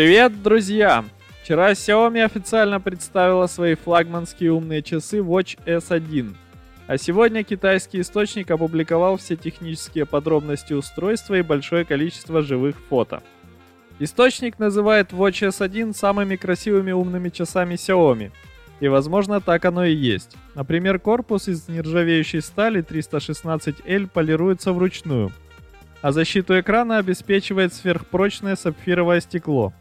Привет, друзья! Вчера Xiaomi официально представила свои флагманские умные часы Watch S1. А сегодня китайский источник опубликовал все технические подробности устройства и большое количество живых фото. Источник называет Watch S1 самыми красивыми умными часами Xiaomi. И возможно так оно и есть. Например, корпус из нержавеющей стали 316L полируется вручную, а защиту экрана обеспечивает сверхпрочное сапфировое стекло.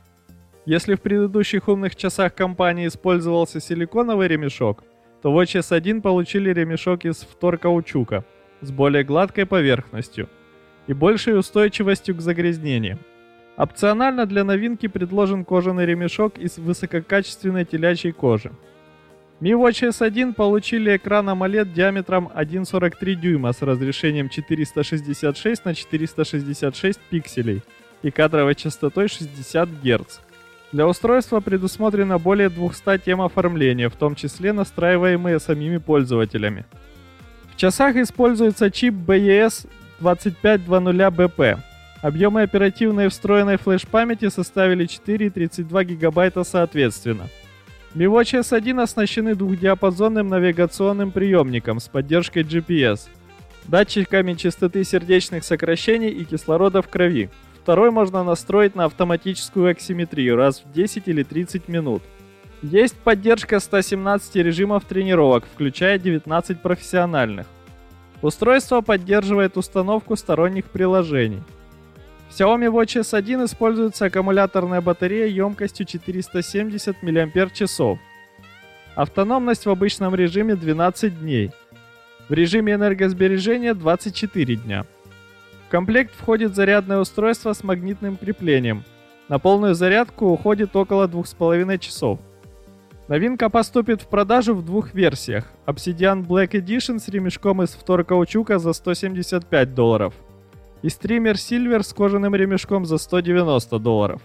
Если в предыдущих умных часах компании использовался силиконовый ремешок, то в Watch S1 получили ремешок из вторкаучука с более гладкой поверхностью и большей устойчивостью к загрязнениям. Опционально для новинки предложен кожаный ремешок из высококачественной телячьей кожи. Mi Watch S1 получили экран AMOLED диаметром 1,43 дюйма с разрешением 466 на 466 пикселей и кадровой частотой 60 Гц. Для устройства предусмотрено более 200 тем оформления, в том числе настраиваемые самими пользователями. В часах используется чип BES 2520BP. Объемы оперативной встроенной флеш-памяти составили 4 и 32 гигабайта соответственно – Mi Watch S1 оснащены двухдиапазонным навигационным приемником с поддержкой GPS, датчиками частоты сердечных сокращений и кислорода в крови. Второй можно настроить на автоматическую оксиметрию раз в 10 или 30 минут. Есть поддержка 117 режимов тренировок, включая 19 профессиональных. Устройство поддерживает установку сторонних приложений – в Xiaomi Watch S1 используется аккумуляторная батарея емкостью 470 мАч. Автономность в обычном режиме 12 дней. В режиме энергосбережения 24 дня. В комплект входит зарядное устройство с магнитным креплением. На полную зарядку уходит около 2,5 часов. Новинка поступит в продажу в двух версиях. Obsidian Black Edition с ремешком из вторкаучука за 175 долларов – и стример Silver с кожаным ремешком за 190 долларов.